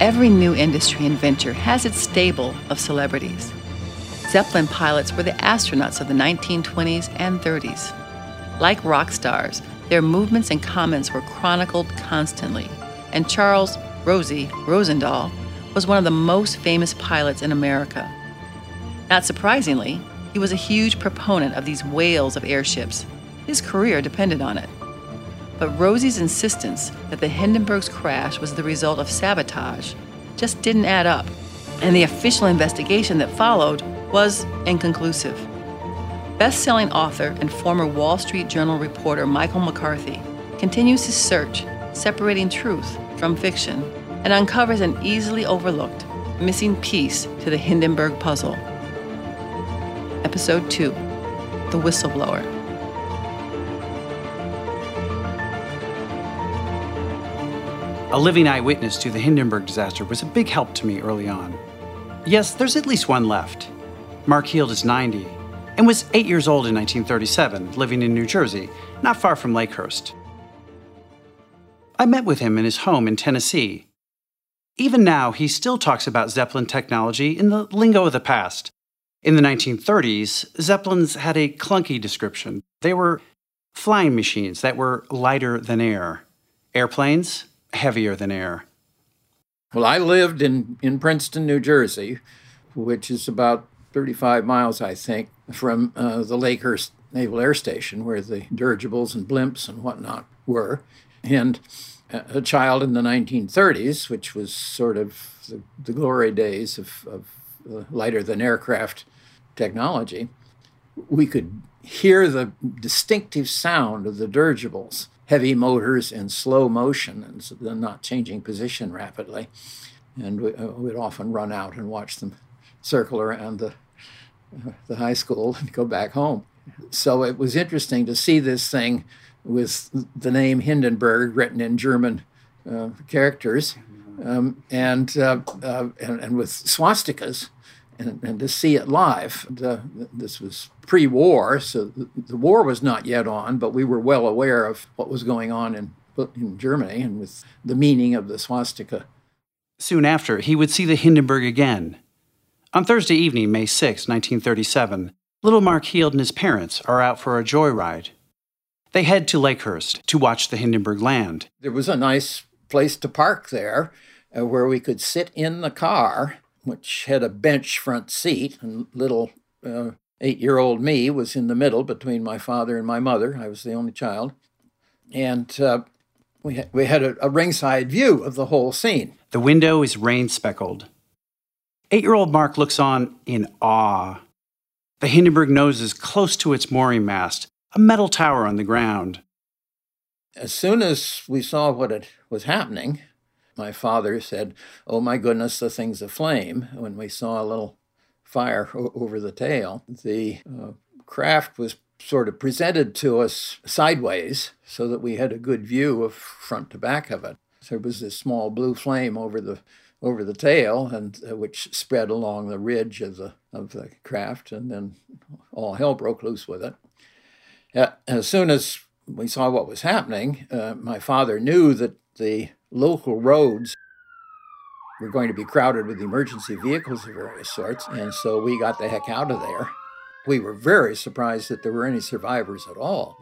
Every new industry and venture has its stable of celebrities. Zeppelin pilots were the astronauts of the 1920s and 30s. Like rock stars, their movements and comments were chronicled constantly, and Charles Rosie Rosendahl was one of the most famous pilots in America. Not surprisingly, he was a huge proponent of these whales of airships. His career depended on it. But Rosie's insistence that the Hindenburg's crash was the result of sabotage just didn't add up, and the official investigation that followed was inconclusive. Best selling author and former Wall Street Journal reporter Michael McCarthy continues his search, separating truth from fiction, and uncovers an easily overlooked, missing piece to the Hindenburg puzzle. Episode 2 The Whistleblower. A living eyewitness to the Hindenburg disaster was a big help to me early on. Yes, there's at least one left. Mark Heald is 90 and was eight years old in 1937, living in New Jersey, not far from Lakehurst. I met with him in his home in Tennessee. Even now, he still talks about Zeppelin technology in the lingo of the past. In the 1930s, Zeppelins had a clunky description. They were flying machines that were lighter than air. Airplanes, heavier than air. Well, I lived in, in Princeton, New Jersey, which is about 35 miles, I think, from uh, the Lakehurst Naval Air Station, where the dirigibles and blimps and whatnot were. And a child in the 1930s, which was sort of the, the glory days of, of uh, lighter than aircraft technology, we could hear the distinctive sound of the dirigibles heavy motors in slow motion and so they're not changing position rapidly. And we, uh, would often run out and watch them circle around the, uh, the high school and go back home. So it was interesting to see this thing with the name Hindenburg written in German uh, characters um, and, uh, uh, and, and with swastikas and, and to see it live. Uh, this was pre war, so the, the, war was not yet on, but we were well aware of what was going on in, in Germany and with the meaning of the swastika. Soon after, he would see the Hindenburg again. On Thursday evening, May 6, 1937, little Mark Heald and his parents are out for a joyride. They head to Lakehurst to watch the Hindenburg land. There was a nice place to park there uh, where we could sit in the car which had a bench front seat, and little uh, eight year old me was in the middle between my father and my mother. I was the only child. And uh, we, ha- we had a, a ringside view of the whole scene. The window is rain speckled. Eight year old Mark looks on in awe. The Hindenburg noses close to its mooring mast, a metal tower on the ground. As soon as we saw what it was happening, my father said, Oh my goodness, the thing's aflame. When we saw a little fire o- over the tail, the uh, craft was sort of presented to us sideways so that we had a good view of front to back of it. There was this small blue flame over the over the tail, and uh, which spread along the ridge of the of the craft, and then all hell broke loose with it. As soon as we saw what was happening, uh, my father knew that the local roads were going to be crowded with emergency vehicles of various sorts, and so we got the heck out of there. We were very surprised that there were any survivors at all.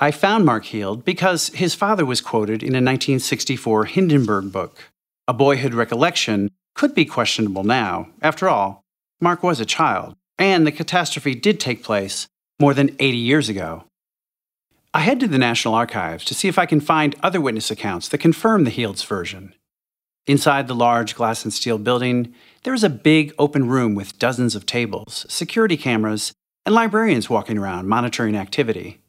I found Mark Heald because his father was quoted in a 1964 Hindenburg book. A boyhood recollection could be questionable now. After all, Mark was a child, and the catastrophe did take place more than 80 years ago. I head to the National Archives to see if I can find other witness accounts that confirm the Heald's version. Inside the large glass and steel building, there is a big open room with dozens of tables, security cameras, and librarians walking around monitoring activity.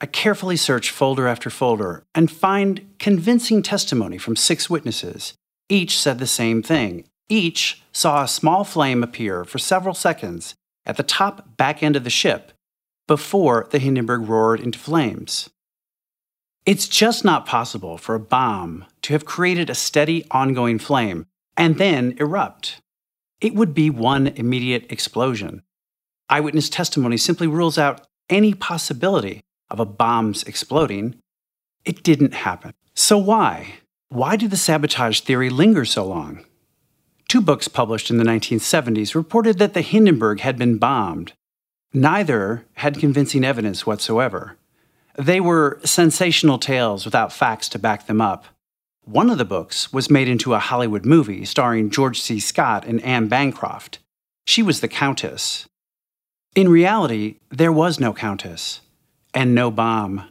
I carefully search folder after folder and find convincing testimony from six witnesses. Each said the same thing. Each saw a small flame appear for several seconds at the top back end of the ship before the Hindenburg roared into flames. It's just not possible for a bomb to have created a steady, ongoing flame and then erupt. It would be one immediate explosion. Eyewitness testimony simply rules out any possibility of a bomb's exploding. It didn't happen. So why? Why did the sabotage theory linger so long? Two books published in the 1970s reported that the Hindenburg had been bombed. Neither had convincing evidence whatsoever. They were sensational tales without facts to back them up. One of the books was made into a Hollywood movie starring George C. Scott and Anne Bancroft. She was the Countess. In reality, there was no Countess and no bomb.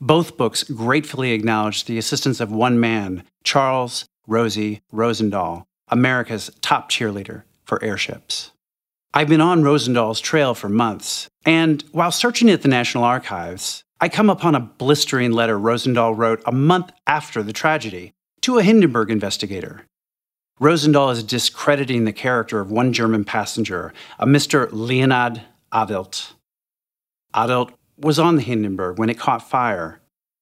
Both books gratefully acknowledged the assistance of one man, Charles Rosie Rosendahl, America's top cheerleader for airships. I've been on Rosendahl's trail for months, and while searching at the National Archives, I come upon a blistering letter Rosendahl wrote a month after the tragedy to a Hindenburg investigator. Rosendahl is discrediting the character of one German passenger, a Mr. Leonhard Adelt. Adelt was on the Hindenburg when it caught fire.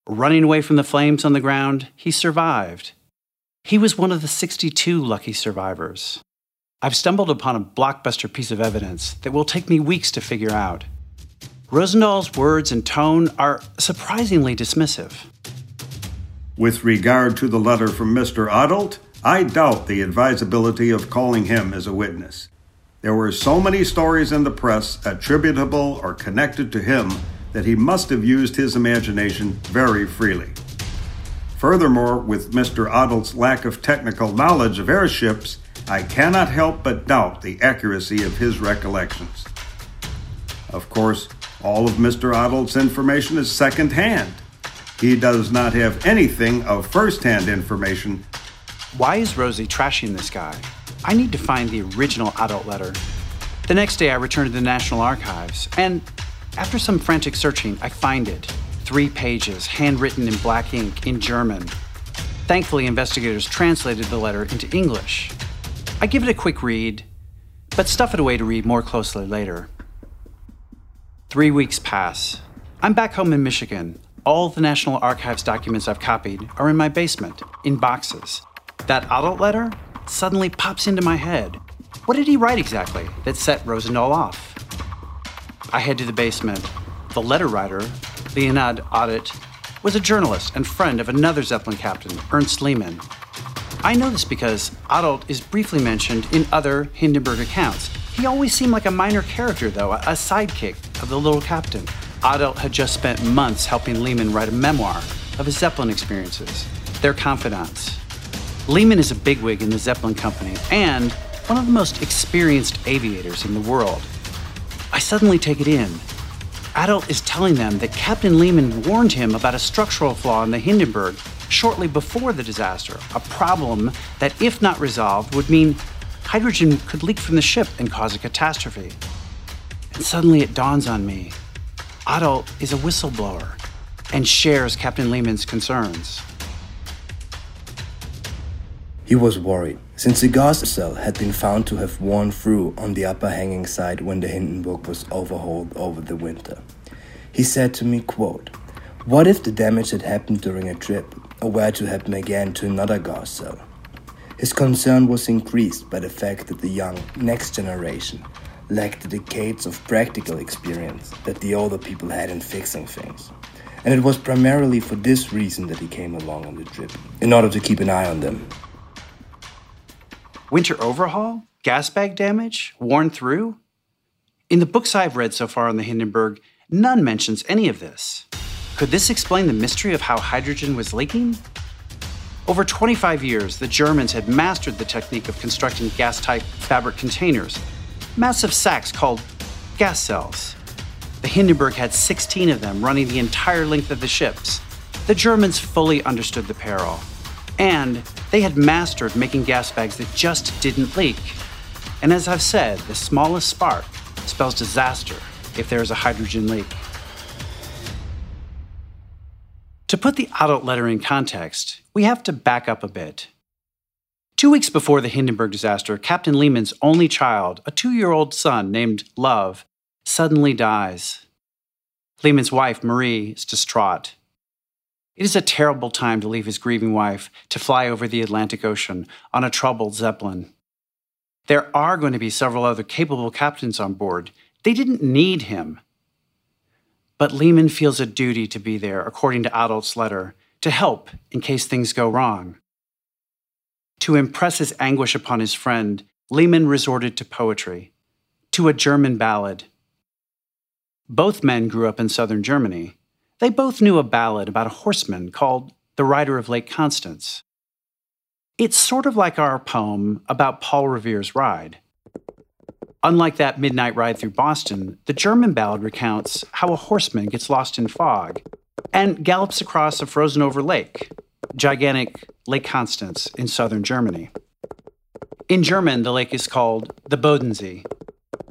Running away from the flames on the ground, he survived. He was one of the 62 lucky survivors. I've stumbled upon a blockbuster piece of evidence that will take me weeks to figure out. Rosendahl's words and tone are surprisingly dismissive. With regard to the letter from Mr. Adelt, I doubt the advisability of calling him as a witness. There were so many stories in the press attributable or connected to him that he must have used his imagination very freely. Furthermore, with Mr. Adelt's lack of technical knowledge of airships, I cannot help but doubt the accuracy of his recollections. Of course, all of Mr. Adelt's information is second hand. He does not have anything of first hand information. Why is Rosie trashing this guy? I need to find the original Adelt letter. The next day, I return to the National Archives, and after some frantic searching, I find it three pages, handwritten in black ink in German. Thankfully, investigators translated the letter into English. I give it a quick read, but stuff it away to read more closely later. Three weeks pass. I'm back home in Michigan. All the National Archives documents I've copied are in my basement, in boxes. That Adelt letter suddenly pops into my head. What did he write exactly that set Rosendahl off? I head to the basement. The letter writer Leonhard Adelt, was a journalist and friend of another Zeppelin captain, Ernst Lehmann. I know this because Adelt is briefly mentioned in other Hindenburg accounts. He always seemed like a minor character, though, a sidekick of the little captain. Adelt had just spent months helping Lehmann write a memoir of his Zeppelin experiences. Their confidants. Lehmann is a bigwig in the Zeppelin company and one of the most experienced aviators in the world. I suddenly take it in Adelt is telling them that Captain Lehmann warned him about a structural flaw in the Hindenburg shortly before the disaster, a problem that, if not resolved, would mean hydrogen could leak from the ship and cause a catastrophe. And suddenly it dawns on me Adelt is a whistleblower and shares Captain Lehmann's concerns. He was worried, since the gas cell had been found to have worn through on the upper hanging side when the Hindenburg was overhauled over the winter. He said to me, quote, What if the damage had happened during a trip, or were to happen again to another gas cell? His concern was increased by the fact that the young, next generation lacked the decades of practical experience that the older people had in fixing things. And it was primarily for this reason that he came along on the trip, in order to keep an eye on them. Winter overhaul? Gas bag damage? Worn through? In the books I've read so far on the Hindenburg, none mentions any of this. Could this explain the mystery of how hydrogen was leaking? Over 25 years, the Germans had mastered the technique of constructing gas tight fabric containers, massive sacks called gas cells. The Hindenburg had 16 of them running the entire length of the ships. The Germans fully understood the peril and they had mastered making gas bags that just didn't leak. And as I've said, the smallest spark spells disaster if there is a hydrogen leak. To put the Adelt letter in context, we have to back up a bit. Two weeks before the Hindenburg disaster, Captain Lehmann's only child, a two year old son named Love, suddenly dies. Lehmann's wife, Marie, is distraught. It is a terrible time to leave his grieving wife to fly over the Atlantic Ocean on a troubled Zeppelin. There are going to be several other capable captains on board. They didn't need him. But Lehmann feels a duty to be there, according to Adelt's letter, to help in case things go wrong. To impress his anguish upon his friend, Lehmann resorted to poetry, to a German ballad. Both men grew up in southern Germany. They both knew a ballad about a horseman called The Rider of Lake Constance. It's sort of like our poem about Paul Revere's ride. Unlike that midnight ride through Boston, the German ballad recounts how a horseman gets lost in fog and gallops across a frozen over lake, gigantic Lake Constance in southern Germany. In German, the lake is called the Bodensee.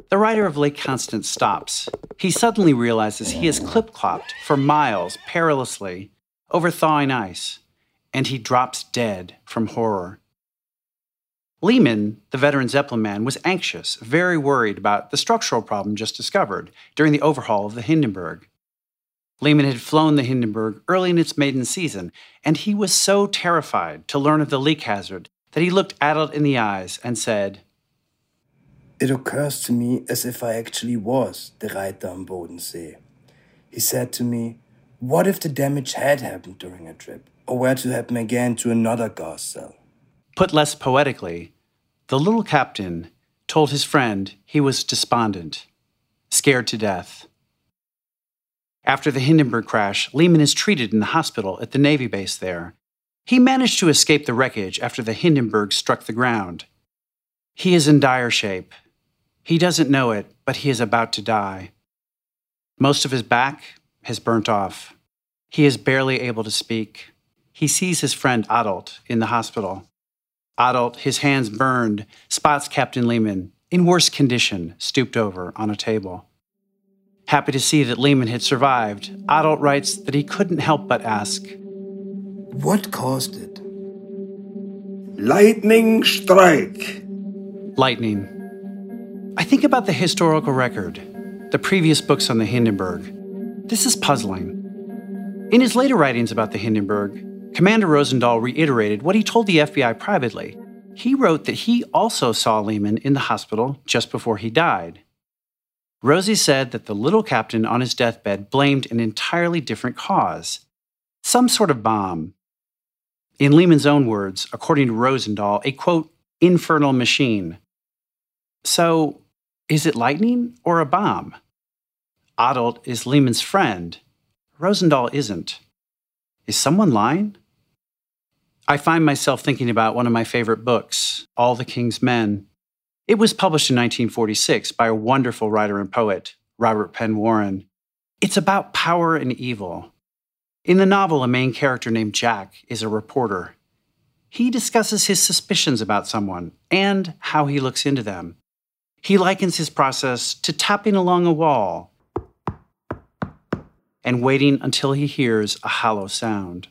The rider of Lake Constance stops. He suddenly realizes he has clip clopped for miles perilously over thawing ice, and he drops dead from horror. Lehmann, the veteran Zeppelin man, was anxious, very worried about the structural problem just discovered during the overhaul of the Hindenburg. Lehmann had flown the Hindenburg early in its maiden season, and he was so terrified to learn of the leak hazard that he looked Adelt in the eyes and said, It occurs to me as if I actually was the Reiter am Bodensee. He said to me, What if the damage had happened during a trip, or were to happen again to another gas cell? Put less poetically, the little captain told his friend he was despondent, scared to death. After the Hindenburg crash, Lehmann is treated in the hospital at the Navy base there. He managed to escape the wreckage after the Hindenburg struck the ground. He is in dire shape. He doesn't know it, but he is about to die. Most of his back has burnt off. He is barely able to speak. He sees his friend Adelt in the hospital. Adelt, his hands burned, spots Captain Lehmann, in worse condition, stooped over on a table. Happy to see that Lehmann had survived, Adelt writes that he couldn't help but ask, What caused it? Lightning strike. Lightning. I think about the historical record, the previous books on the Hindenburg. This is puzzling. In his later writings about the Hindenburg, Commander Rosendahl reiterated what he told the FBI privately. He wrote that he also saw Lehmann in the hospital just before he died. Rosie said that the little captain on his deathbed blamed an entirely different cause some sort of bomb. In Lehmann's own words, according to Rosendahl, a quote, infernal machine. So, is it lightning or a bomb? Adelt is Lehmann's friend. Rosendahl isn't. Is someone lying? I find myself thinking about one of my favorite books, All the King's Men. It was published in 1946 by a wonderful writer and poet, Robert Penn Warren. It's about power and evil. In the novel, a main character named Jack is a reporter. He discusses his suspicions about someone and how he looks into them. He likens his process to tapping along a wall and waiting until he hears a hollow sound.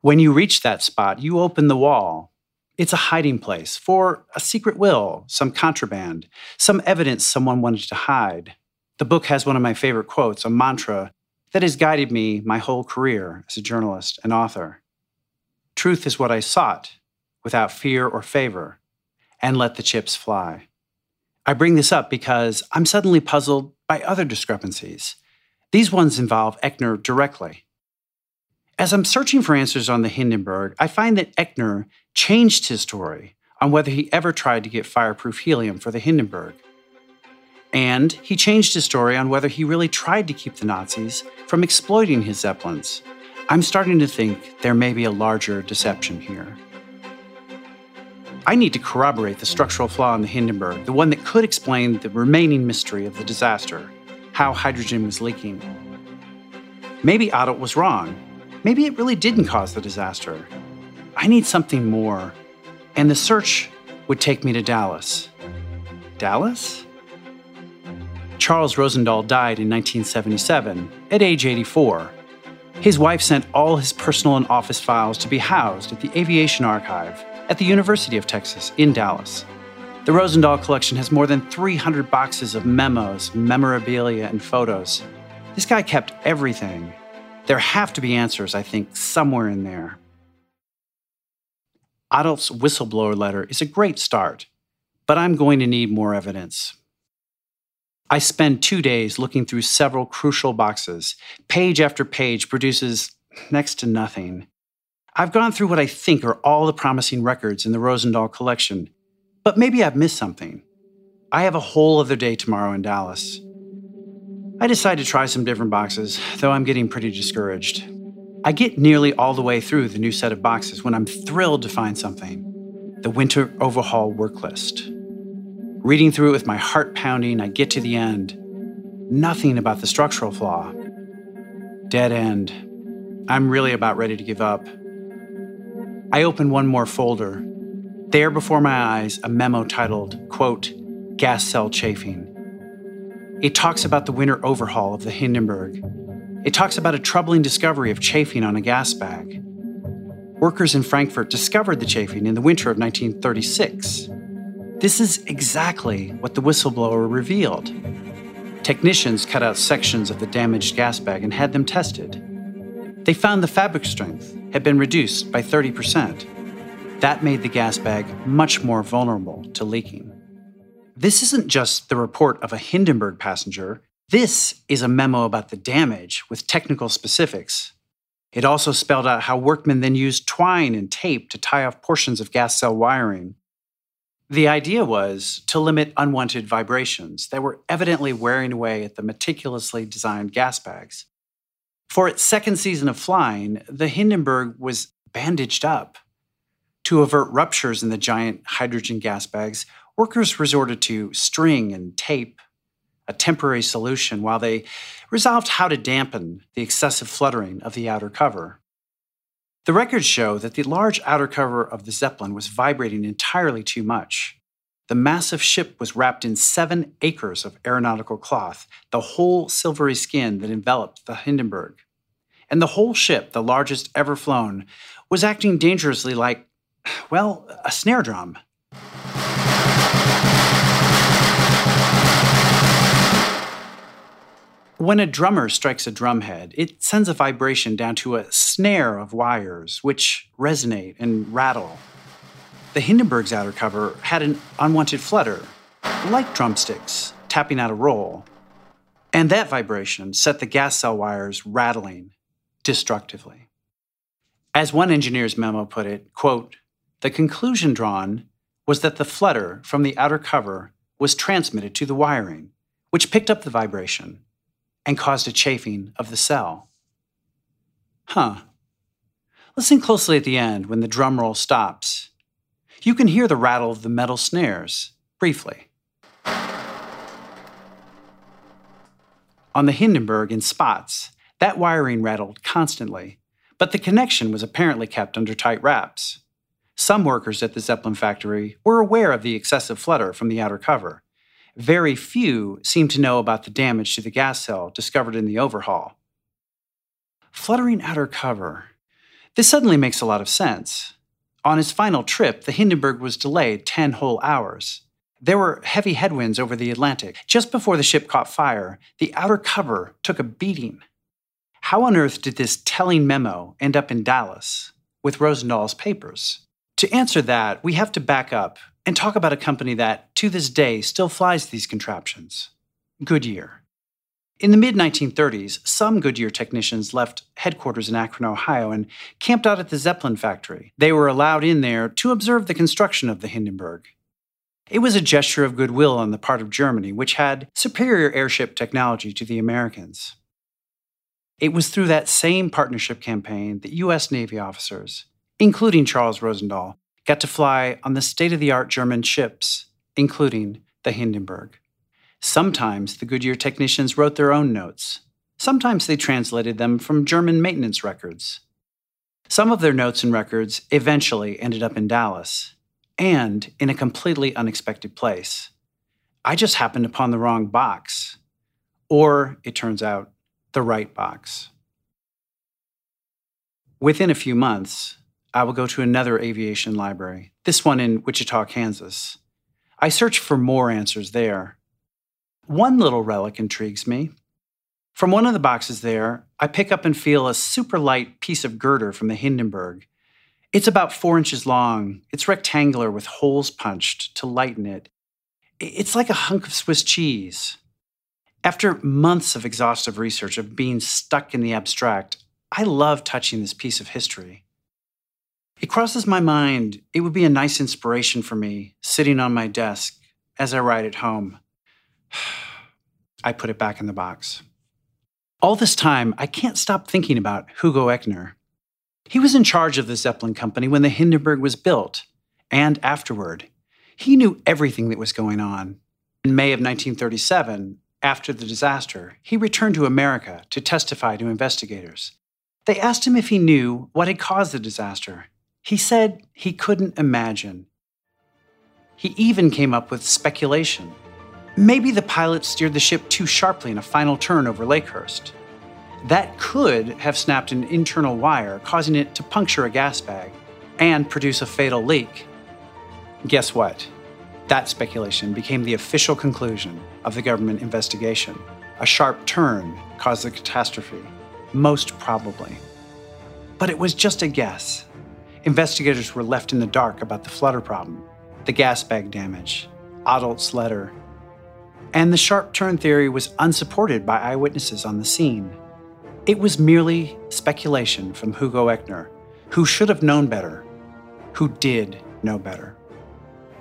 When you reach that spot, you open the wall. It's a hiding place for a secret will, some contraband, some evidence someone wanted to hide. The book has one of my favorite quotes, a mantra that has guided me my whole career as a journalist and author. Truth is what I sought, without fear or favor, and let the chips fly. I bring this up because I'm suddenly puzzled by other discrepancies. These ones involve Eckener directly. As I'm searching for answers on the Hindenburg, I find that Eckener changed his story on whether he ever tried to get fireproof helium for the Hindenburg. And he changed his story on whether he really tried to keep the Nazis from exploiting his Zeppelins. I'm starting to think there may be a larger deception here. I need to corroborate the structural flaw in the Hindenburg, the one that could explain the remaining mystery of the disaster how hydrogen was leaking. Maybe Adelt was wrong, Maybe it really didn't cause the disaster. I need something more. And the search would take me to Dallas. Dallas? Charles Rosendahl died in 1977 at age 84. His wife sent all his personal and office files to be housed at the Aviation Archive at the University of Texas in Dallas. The Rosendahl collection has more than 300 boxes of memos, memorabilia, and photos. This guy kept everything there have to be answers, I think, somewhere in there. Adelt's whistleblower letter is a great start, but I'm going to need more evidence. I spend two days looking through several crucial boxes. Page after page produces next to nothing. I've gone through what I think are all the promising records in the Rosendahl collection, but maybe I've missed something. I have a whole other day tomorrow in Dallas. I decide to try some different boxes, though I'm getting pretty discouraged. I get nearly all the way through the new set of boxes when I'm thrilled to find something the Winter Overhaul work list. Reading through it with my heart pounding, I get to the end. Nothing about the structural flaw. Dead end. I'm really about ready to give up. I open one more folder. There before my eyes, a memo titled, quote, Gas Cell Chafing. It talks about the winter overhaul of the Hindenburg. It talks about a troubling discovery of chafing on a gas bag. Workers in Frankfurt discovered the chafing in the winter of 1936. This is exactly what the whistleblower revealed. Technicians cut out sections of the damaged gas bag and had them tested. They found the fabric strength had been reduced by 30%. That made the gas bag much more vulnerable to leaking. This isn't just the report of a Hindenburg passenger, this is a memo about the damage with technical specifics. It also spelled out how workmen then used twine and tape to tie off portions of gas cell wiring. The idea was to limit unwanted vibrations that were evidently wearing away at the meticulously designed gas bags. For its second season of flying, the Hindenburg was bandaged up. To avert ruptures in the giant hydrogen gas bags, workers resorted to string and tape, a temporary solution while they resolved how to dampen the excessive fluttering of the outer cover. The records show that the large outer cover of the Zeppelin was vibrating entirely too much. The massive ship was wrapped in seven acres of aeronautical cloth, the whole silvery skin that enveloped the Hindenburg. And the whole ship, the largest ever flown, was acting dangerously like, well, a snare drum. When a drummer strikes a drumhead, it sends a vibration down to a snare of wires, which resonate and rattle. The Hindenburg's outer cover had an unwanted flutter, like drumsticks tapping out a roll. And that vibration set the gas cell wires rattling destructively. As one engineer's memo put it, quote, the conclusion drawn was that the flutter from the outer cover was transmitted to the wiring, which picked up the vibration and caused a chafing of the cell. Huh. Listen closely at the end when the drum roll stops. You can hear the rattle of the metal snares, briefly. On the Hindenburg in spots, that wiring rattled constantly, but the connection was apparently kept under tight wraps. Some workers at the Zeppelin factory were aware of the excessive flutter from the outer cover, very few seem to know about the damage to the gas cell discovered in the overhaul. Fluttering outer cover. This suddenly makes a lot of sense. On his final trip, the Hindenburg was delayed 10 whole hours. There were heavy headwinds over the Atlantic. Just before the ship caught fire, the outer cover took a beating. How on earth did this telling memo end up in Dallas with Rosendahl's papers? To answer that, we have to back up and talk about a company that, to this day, still flies these contraptions Goodyear. In the mid 1930s, some Goodyear technicians left headquarters in Akron, Ohio, and camped out at the Zeppelin factory. They were allowed in there to observe the construction of the Hindenburg. It was a gesture of goodwill on the part of Germany, which had superior airship technology to the Americans. It was through that same partnership campaign that U.S. Navy officers, including Charles Rosendahl, got to fly on the state of the art German ships, including the Hindenburg. Sometimes the Goodyear technicians wrote their own notes. Sometimes they translated them from German maintenance records. Some of their notes and records eventually ended up in Dallas, and in a completely unexpected place. I just happened upon the wrong box. Or, it turns out, the right box. Within a few months, I will go to another aviation library, this one in Wichita, Kansas. I search for more answers there. One little relic intrigues me. From one of the boxes there, I pick up and feel a super light piece of girder from the Hindenburg. It's about four inches long. It's rectangular with holes punched to lighten it. It's like a hunk of Swiss cheese. After months of exhaustive research of being stuck in the abstract, I love touching this piece of history. It crosses my mind it would be a nice inspiration for me sitting on my desk as I write at home. I put it back in the box. All this time, I can't stop thinking about Hugo Eckener. He was in charge of the Zeppelin company when the Hindenburg was built, and afterward. He knew everything that was going on. In May of 1937, after the disaster, he returned to America to testify to investigators. They asked him if he knew what had caused the disaster. He said he couldn't imagine. He even came up with speculation. Maybe the pilot steered the ship too sharply in a final turn over Lakehurst. That could have snapped an internal wire, causing it to puncture a gas bag and produce a fatal leak. Guess what? That speculation became the official conclusion of the government investigation. A sharp turn caused the catastrophe, most probably. But it was just a guess. Investigators were left in the dark about the flutter problem, the gas bag damage, Adelt's letter, and the sharp turn theory was unsupported by eyewitnesses on the scene. It was merely speculation from Hugo Eckener, who should have known better, who did know better.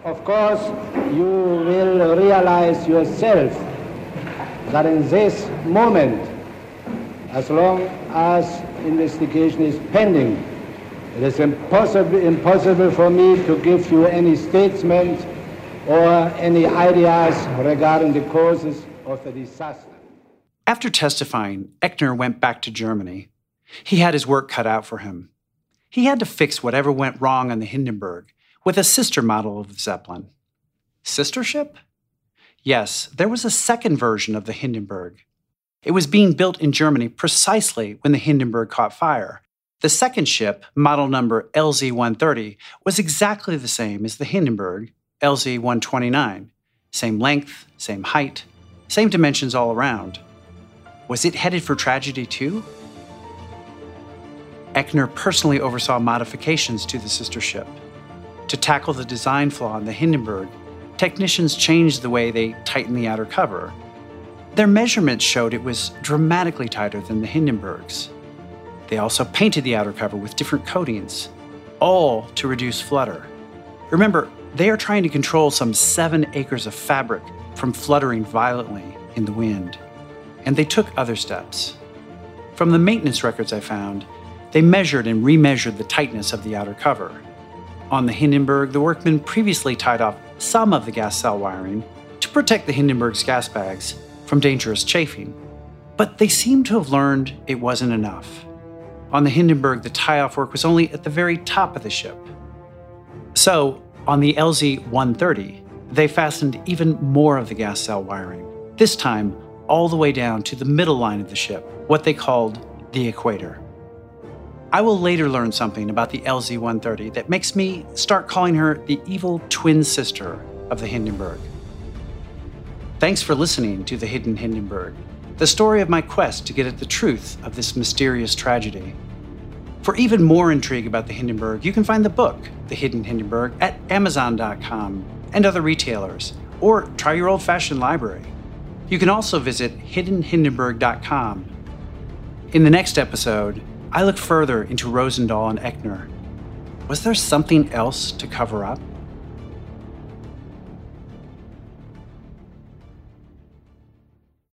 Of course, you will realize yourself that in this moment, as long as investigation is pending, it is impossible, impossible for me to give you any statement or any ideas regarding the causes of the disaster. After testifying, Eckener went back to Germany. He had his work cut out for him. He had to fix whatever went wrong on the Hindenburg with a sister model of the Zeppelin. Sister ship? Yes, there was a second version of the Hindenburg. It was being built in Germany precisely when the Hindenburg caught fire. The second ship, model number LZ 130, was exactly the same as the Hindenburg, LZ 129. Same length, same height, same dimensions all around. Was it headed for tragedy too? Eckener personally oversaw modifications to the sister ship. To tackle the design flaw in the Hindenburg, technicians changed the way they tightened the outer cover. Their measurements showed it was dramatically tighter than the Hindenburg's. They also painted the outer cover with different coatings, all to reduce flutter. Remember, they are trying to control some seven acres of fabric from fluttering violently in the wind. And they took other steps. From the maintenance records I found, they measured and remeasured the tightness of the outer cover. On the Hindenburg, the workmen previously tied off some of the gas cell wiring to protect the Hindenburg's gas bags from dangerous chafing. But they seemed to have learned it wasn't enough. On the Hindenburg, the tie off work was only at the very top of the ship. So, on the LZ 130, they fastened even more of the gas cell wiring, this time all the way down to the middle line of the ship, what they called the equator. I will later learn something about the LZ 130 that makes me start calling her the evil twin sister of the Hindenburg. Thanks for listening to The Hidden Hindenburg, the story of my quest to get at the truth of this mysterious tragedy. For even more intrigue about the Hindenburg, you can find the book, The Hidden Hindenburg, at Amazon.com and other retailers, or try your old fashioned library. You can also visit hiddenhindenburg.com. In the next episode, I look further into Rosendahl and Eckener. Was there something else to cover up?